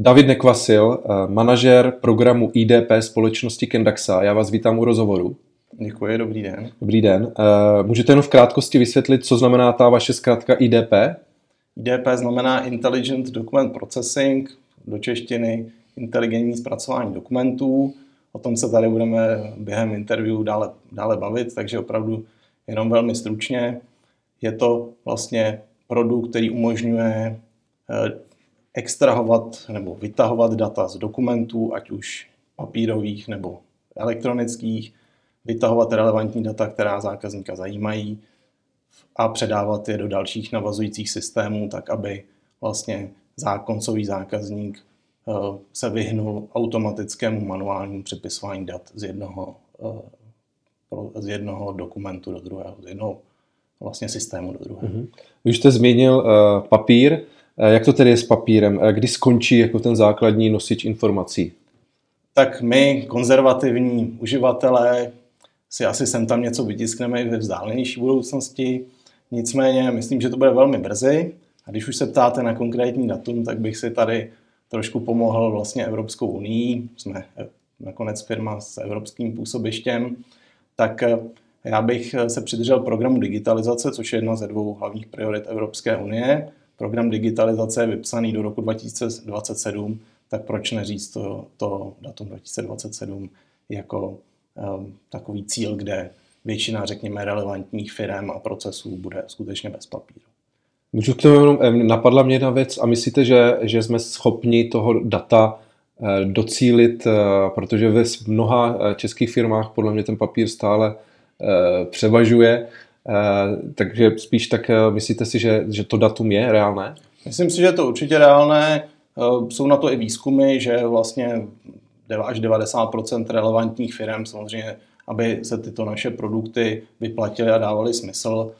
David Nekvasil, eh, manažer programu IDP společnosti Kendaxa. Já vás vítám u rozhovoru. Děkuji, dobrý den. Dobrý den. Eh, můžete jenom v krátkosti vysvětlit, co znamená ta vaše zkrátka IDP? IDP znamená Intelligent Document Processing, do češtiny inteligentní zpracování dokumentů. O tom se tady budeme během interview dále, dále bavit, takže opravdu jenom velmi stručně. Je to vlastně produkt, který umožňuje eh, extrahovat nebo vytahovat data z dokumentů, ať už papírových nebo elektronických, vytahovat relevantní data, která zákazníka zajímají a předávat je do dalších navazujících systémů, tak aby vlastně koncový zákazník eh, se vyhnul automatickému manuálnímu přepisování dat z jednoho, eh, z jednoho dokumentu do druhého, z jednoho vlastně systému do druhého. Mm-hmm. Vy jste zmínil uh, papír. Jak to tedy je s papírem? Kdy skončí jako ten základní nosič informací? Tak my, konzervativní uživatelé, si asi sem tam něco vytiskneme i ve vzdálenější budoucnosti. Nicméně myslím, že to bude velmi brzy. A když už se ptáte na konkrétní datum, tak bych si tady trošku pomohl vlastně Evropskou unii. Jsme nakonec firma s evropským působištěm. Tak eh, já bych se přidržel programu digitalizace, což je jedna ze dvou hlavních priorit Evropské unie program digitalizace je vypsaný do roku 2027, tak proč neříct to, to datum 2027 jako um, takový cíl, kde většina, řekněme, relevantních firm a procesů bude skutečně bez papíru. Můžu k tomu jenom, napadla mě jedna věc a myslíte, že, že jsme schopni toho data eh, docílit, eh, protože ve mnoha eh, českých firmách podle mě ten papír stále převažuje, takže spíš tak eh, myslíte si, že, že to datum je reálné? Myslím si, že je to určitě reálné. Eh, jsou na to i výzkumy, že vlastně až 90% relevantních firm samozřejmě, aby se tyto naše produkty vyplatily a dávaly smysl,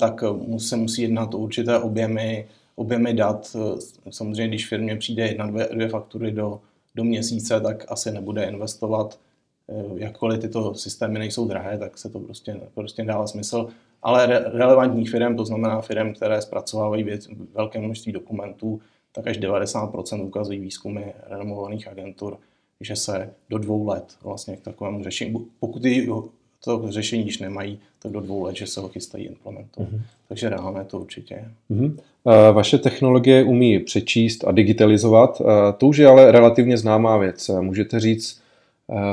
tak se musí jednat o určité objemy, objemy dat. Samozřejmě, když firmě přijde jedna, dvě, dvě faktury do, do měsíce, tak asi nebude investovat. Jakkoliv tyto systémy nejsou drahé, tak se to prostě, prostě dává smysl ale re- relevantních firm, to znamená firm, které zpracovávají věc, velké množství dokumentů, tak až 90% ukazují výzkumy renomovaných agentur, že se do dvou let vlastně k takovému řešení, pokud to řešení již nemají, tak do dvou let, že se ho chystají implementovat. Mm-hmm. Takže reálné to určitě je. Mm-hmm. Vaše technologie umí přečíst a digitalizovat, to už je ale relativně známá věc. Můžete říct,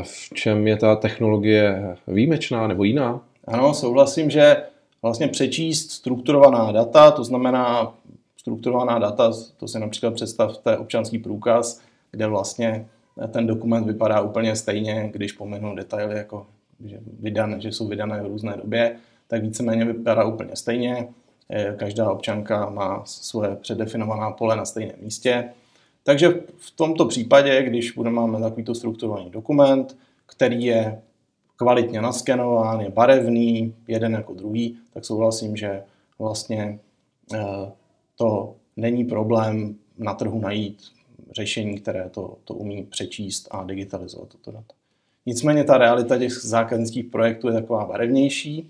v čem je ta technologie výjimečná nebo jiná? Ano, souhlasím, že vlastně přečíst strukturovaná data, to znamená strukturovaná data, to si například představte občanský průkaz, kde vlastně ten dokument vypadá úplně stejně, když pominu detaily, jako že, vydané, že jsou vydané v různé době, tak víceméně vypadá úplně stejně. Eh, každá občanka má svoje předefinovaná pole na stejném místě. Takže v tomto případě, když budeme máme takovýto strukturovaný dokument, který je kvalitně naskenován, je barevný, jeden jako druhý, tak souhlasím, že vlastně eh, to není problém na trhu najít řešení, které to, to umí přečíst a digitalizovat toto data. Nicméně ta realita těch zákaznických projektů je taková barevnější,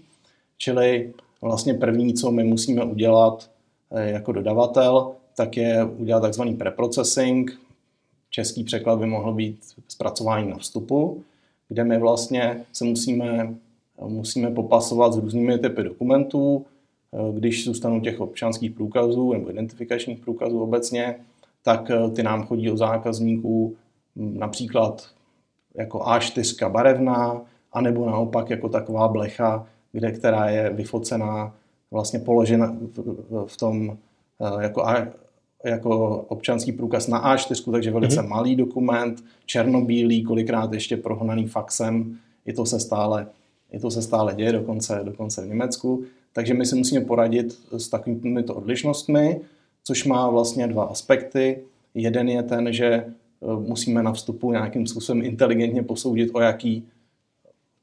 čili vlastně první, co my musíme udělat eh, jako dodavatel, tak je udělat takzvaný preprocessing. Český překlad by mohl být zpracování na vstupu, kde my vlastně se musíme, musíme popasovat s různými typy dokumentů. Když zůstanou těch občanských průkazů nebo identifikačních průkazů obecně, tak ty nám chodí od zákazníků například jako A4 barevná, anebo naopak jako taková blecha, kde, která je vyfocená, vlastně položena v, tom jako jako občanský průkaz na A4, takže velice mm-hmm. malý dokument, černobílý, kolikrát ještě prohonaný faxem. I to se stále, i to se stále děje, dokonce, dokonce v Německu. Takže my si musíme poradit s takovými to odlišnostmi, což má vlastně dva aspekty. Jeden je ten, že e, musíme na vstupu nějakým způsobem inteligentně posoudit, o jaký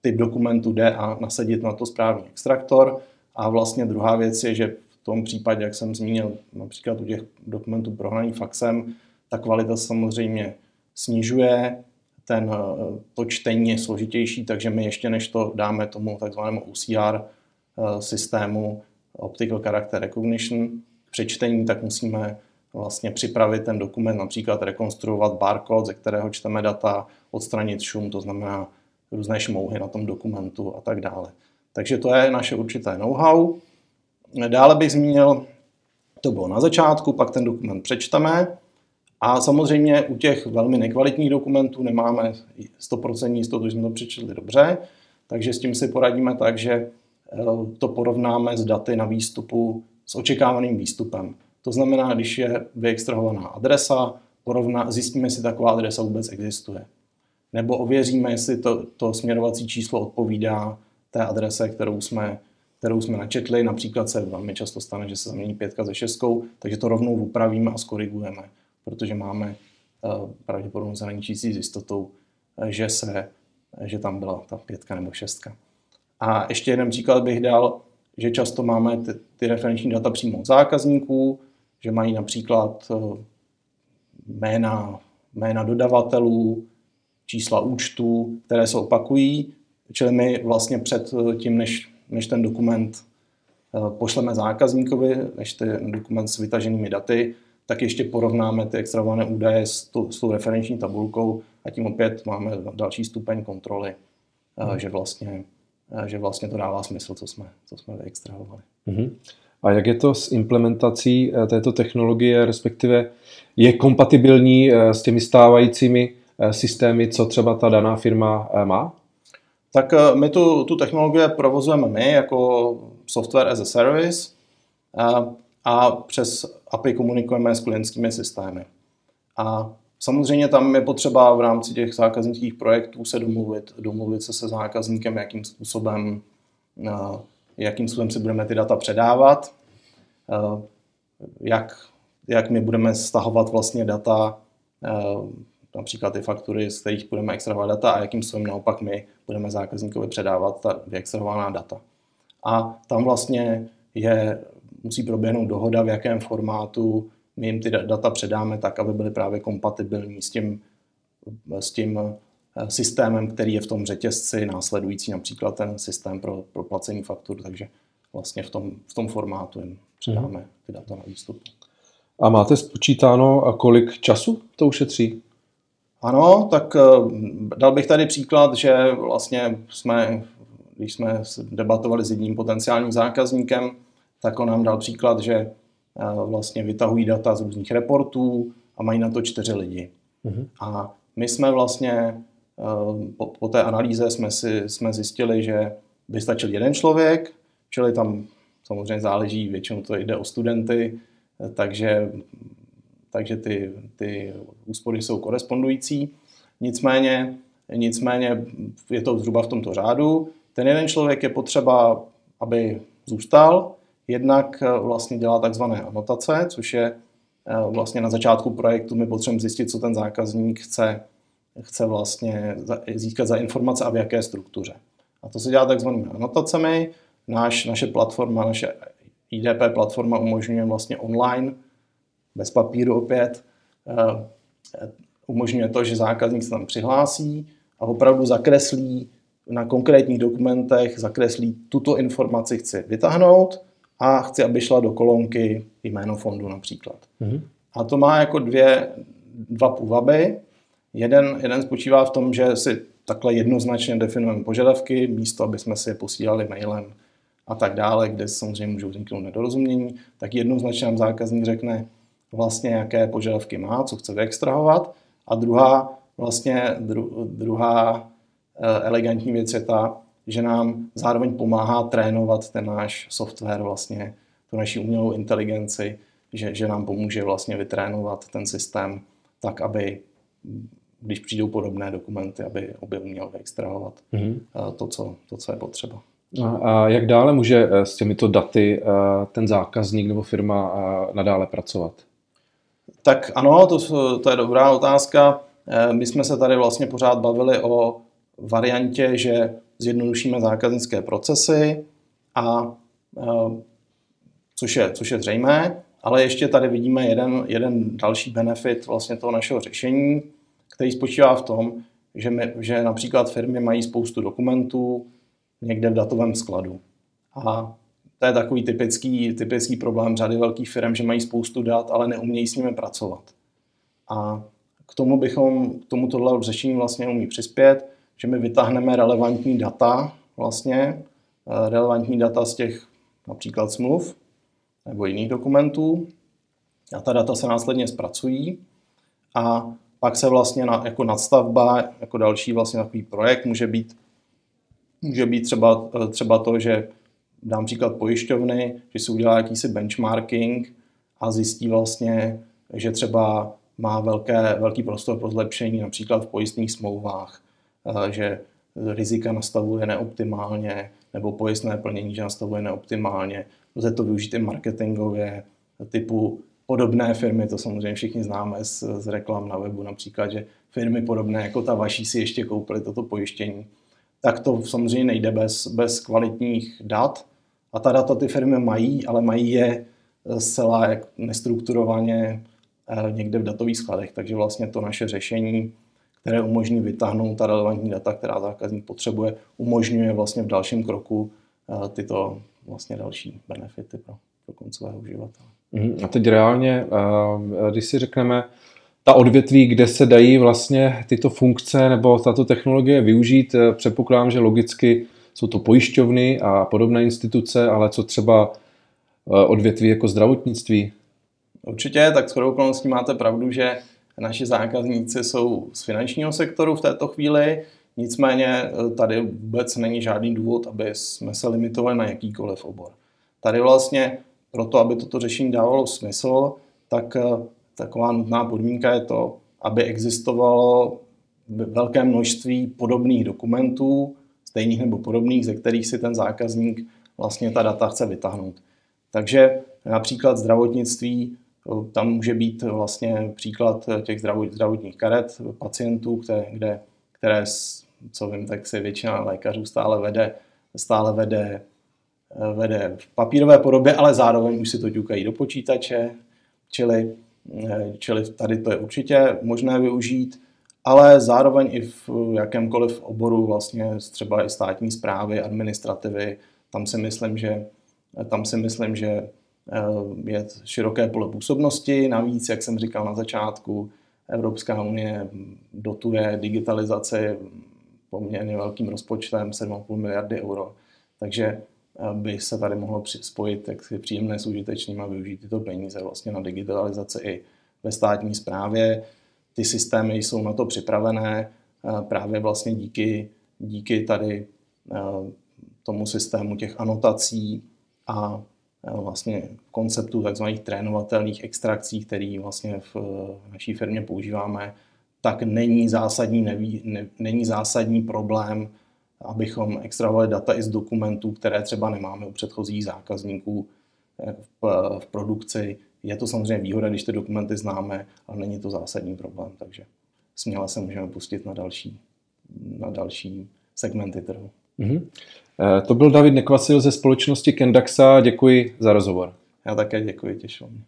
typ dokumentu jde a nasadit na to správný extraktor. A vlastně druhá věc je, že tom případě, jak jsem zmínil, například u těch dokumentů prohnaných faxem, ta kvalita samozřejmě snižuje, ten, eh, to čtení je složitější, takže my ještě než to dáme tomu takzvanému OCR eh, systému Optical Character Recognition přečtení, tak musíme vlastně připravit ten dokument, například rekonstruovat barcode, ze kterého čteme data, odstranit šum, to znamená různé šmouhy na tom dokumentu a tak dále. Takže to je naše určité know-how. Dále bych zmínil, to bylo na začátku, pak ten dokument přečteme a samozřejmě u těch velmi nekvalitních dokumentů nemáme 100% jistotu, že jsme to přečetli dobře, takže s tím si poradíme tak, že eh, to porovnáme s daty na výstupu s očekávaným výstupem. To znamená, když je vyextrahovaná adresa, porovná, zjistíme, jestli taková adresa vůbec existuje. Nebo ověříme, jestli to, to směrovací číslo odpovídá té adrese, kterou jsme, kterou jsme načetli. Například se velmi často stane, že se zamění pětka se šestkou, takže to rovnou upravíme a skorigujeme, protože máme uh, pravděpodobně zahraničící s jistotou, eh, že, se, že tam byla ta pětka nebo šestka. A ještě jeden příklad bych dal, že často máme ty, ty referenční data přímo od zákazníků, že mají například jména, jména dodavatelů, čísla účtů, které se opakují, čili my vlastně před tím, než, než ten dokument eh, pošleme zákazníkovi, než ten dokument s vytaženými daty, tak ještě porovnáme ty extravované údaje s, tu, s tou referenční tabulkou a tím opět máme další stupeň kontroly, hmm. že, vlastně, eh, že vlastně to dává smysl, co jsme, co jsme vyextrahovali. Hmm. A jak je to s implementací této technologie, respektive je kompatibilní s těmi stávajícími Eh, systémy, co třeba ta daná firma eh, má? Tak eh, my tu, tu technologii provozujeme my jako software as a service a, a přes API komunikujeme s klientskými systémy. A samozřejmě tam je potřeba v rámci těch zákaznických projektů se domluvit, domluvit se se zákazníkem, jakým způsobem, jakým způsobem si budeme ty data předávat, jak, jak my budeme stahovat vlastně data například ty faktury, z kterých budeme extrahovat data a jakým způsobem naopak my budeme zákazníkovi předávat ta vyextrahovaná data. A tam vlastně je, musí proběhnout dohoda, v jakém formátu my jim ty data předáme tak, aby byly právě kompatibilní s tím, s tím eh, systémem, který je v tom řetězci následující, například ten systém pro, pro placení faktur, takže vlastně v tom, v tom formátu jim předáme ty data na výstup. A máte spočítáno, kolik času to ušetří? Ano, tak eh, dal bych tady příklad, že vlastně jsme, když jsme debatovali s jedním potenciálním zákazníkem, tak on nám dal příklad, že eh, vlastně vytahují data z různých reportů a mají na to čtyři lidi. Mm-hmm. A my jsme vlastně eh, po, po té analýze jsme, si, jsme zjistili, že by stačil jeden člověk, čili tam samozřejmě záleží, většinou to jde o studenty, takže takže ty, ty úspory jsou korespondující. Nicméně, nicméně je to zhruba v tomto řádu. Ten jeden člověk je potřeba, aby zůstal, jednak eh, vlastně dělá takzvané anotace, což je eh, vlastně na začátku projektu my potřebujeme zjistit, co ten zákazník chce, chce vlastně získat za informace a v jaké struktuře. A to se dělá takzvanými anotacemi. Náš, naše platforma, naše IDP platforma umožňuje vlastně online bez papíru opět, eh, umožňuje to, že zákazník se tam přihlásí a opravdu zakreslí na konkrétních dokumentech, zakreslí tuto informaci chci vytáhnout a chci, aby šla do kolonky jméno fondu například. Mm-hmm. A to má jako dvě, dva půvaby. Jeden, jeden spočívá v tom, že si takhle jednoznačně definujeme požadavky, místo, aby jsme si je posílali mailem a tak dále, kde samozřejmě můžou vzniknout nedorozumění, tak jednoznačně nám zákazník řekne, vlastně jaké požadavky má, co chce vyextrahovat. A druhá, vlastně dru, druhá eh, elegantní věc je ta, že nám zároveň pomáhá trénovat ten náš software, vlastně tu naši umělou inteligenci, že, že nám pomůže vlastně vytrénovat ten systém tak, aby když přijdou podobné dokumenty, aby, aby uměl vyextrahovat mm-hmm. to, co, to, co je potřeba. A jak dále může eh, s těmito daty ten zákazník nebo firma nadále pracovat? Tak ano, to, to je dobrá otázka. Eh, my jsme se tady vlastně pořád bavili o variantě, že zjednodušíme zákaznické procesy, a, eh, což, je, což je zřejmé, ale ještě tady vidíme jeden, jeden další benefit vlastně toho našeho řešení, který spočívá v tom, že, my, že například firmy mají spoustu dokumentů někde v datovém skladu. A to je takový typický, typický problém řady velkých firm, že mají spoustu dat, ale neumějí s nimi pracovat. A k tomu bychom, k tomu tohle řešení vlastně umí přispět, že my vytáhneme relevantní data vlastně, eh, relevantní data z těch například smluv nebo jiných dokumentů a ta data se následně zpracují a pak se vlastně na, jako nadstavba, jako další vlastně takový projekt může být, může být třeba, eh, třeba to, že dám příklad pojišťovny, že si udělá jakýsi benchmarking a zjistí vlastně, že třeba má velké, velký prostor pro zlepšení například v pojistných smlouvách, eh, že rizika nastavuje neoptimálně, nebo pojistné plnění, že nastavuje neoptimálně. Lze to využít i marketingově, typu podobné firmy, to samozřejmě všichni známe z, z reklam na webu, například, že firmy podobné jako ta vaší si ještě koupily toto pojištění. Tak to samozřejmě nejde bez, bez kvalitních dat. A ta data ty firmy mají, ale mají je zcela nestrukturovaně eh, někde v datových skladech. Takže vlastně to naše řešení, které umožní vytáhnout ta relevantní data, která zákazník potřebuje, umožňuje vlastně v dalším kroku eh, tyto vlastně další benefity pro, pro koncového uživatele. Mhm. A teď reálně, eh, když si řekneme, ta odvětví, kde se dají vlastně tyto funkce nebo tato technologie využít, eh, předpokládám, že logicky jsou to pojišťovny a podobné instituce, ale co třeba eh, odvětví jako zdravotnictví? Určitě, tak s okolností máte pravdu, že naši zákazníci jsou z finančního sektoru v této chvíli, nicméně tady vůbec není žádný důvod, aby jsme se limitovali na jakýkoliv obor. Tady vlastně proto, aby toto řešení dávalo smysl, tak eh, taková nutná podmínka je to, aby existovalo velké množství podobných dokumentů, stejných nebo podobných, ze kterých si ten zákazník vlastně ta data chce vytáhnout. Takže například zdravotnictví, tam může být vlastně příklad těch zdravotních karet pacientů, které, kde, které co vím, tak si většina lékařů stále vede, stále vede Eh, vede v papírové podobě, ale zároveň už si to ťukají do počítače, čili, eh, čili tady to je určitě možné využít, ale zároveň i v jakémkoliv oboru vlastně třeba i státní zprávy, administrativy, tam si myslím, že, tam si myslím, že eh, je široké pole působnosti. Navíc, jak jsem říkal na začátku, Evropská unie dotuje digitalizaci poměrně velkým rozpočtem 7,5 miliardy euro. Takže by se tady mohlo spojit jak si příjemné s užitečným a využít tyto peníze vlastně na digitalizaci i ve státní správě. Ty systémy jsou na to připravené právě vlastně díky, díky tady tomu systému těch anotací a vlastně konceptu tzv. trénovatelných extrakcí, který vlastně v naší firmě používáme, tak není zásadní, neví, ne, není zásadní problém abychom extrahovali data i z dokumentů, které třeba nemáme u předchozích zákazníků eh, v, v produkci. Je to samozřejmě výhoda, když ty dokumenty známe, ale není to zásadní problém, takže směle se můžeme pustit na další, na další segmenty trhu. Mm-hmm. To byl David Nekvasil ze společnosti Kendaxa. Děkuji za rozhovor. Já také děkuji, těším.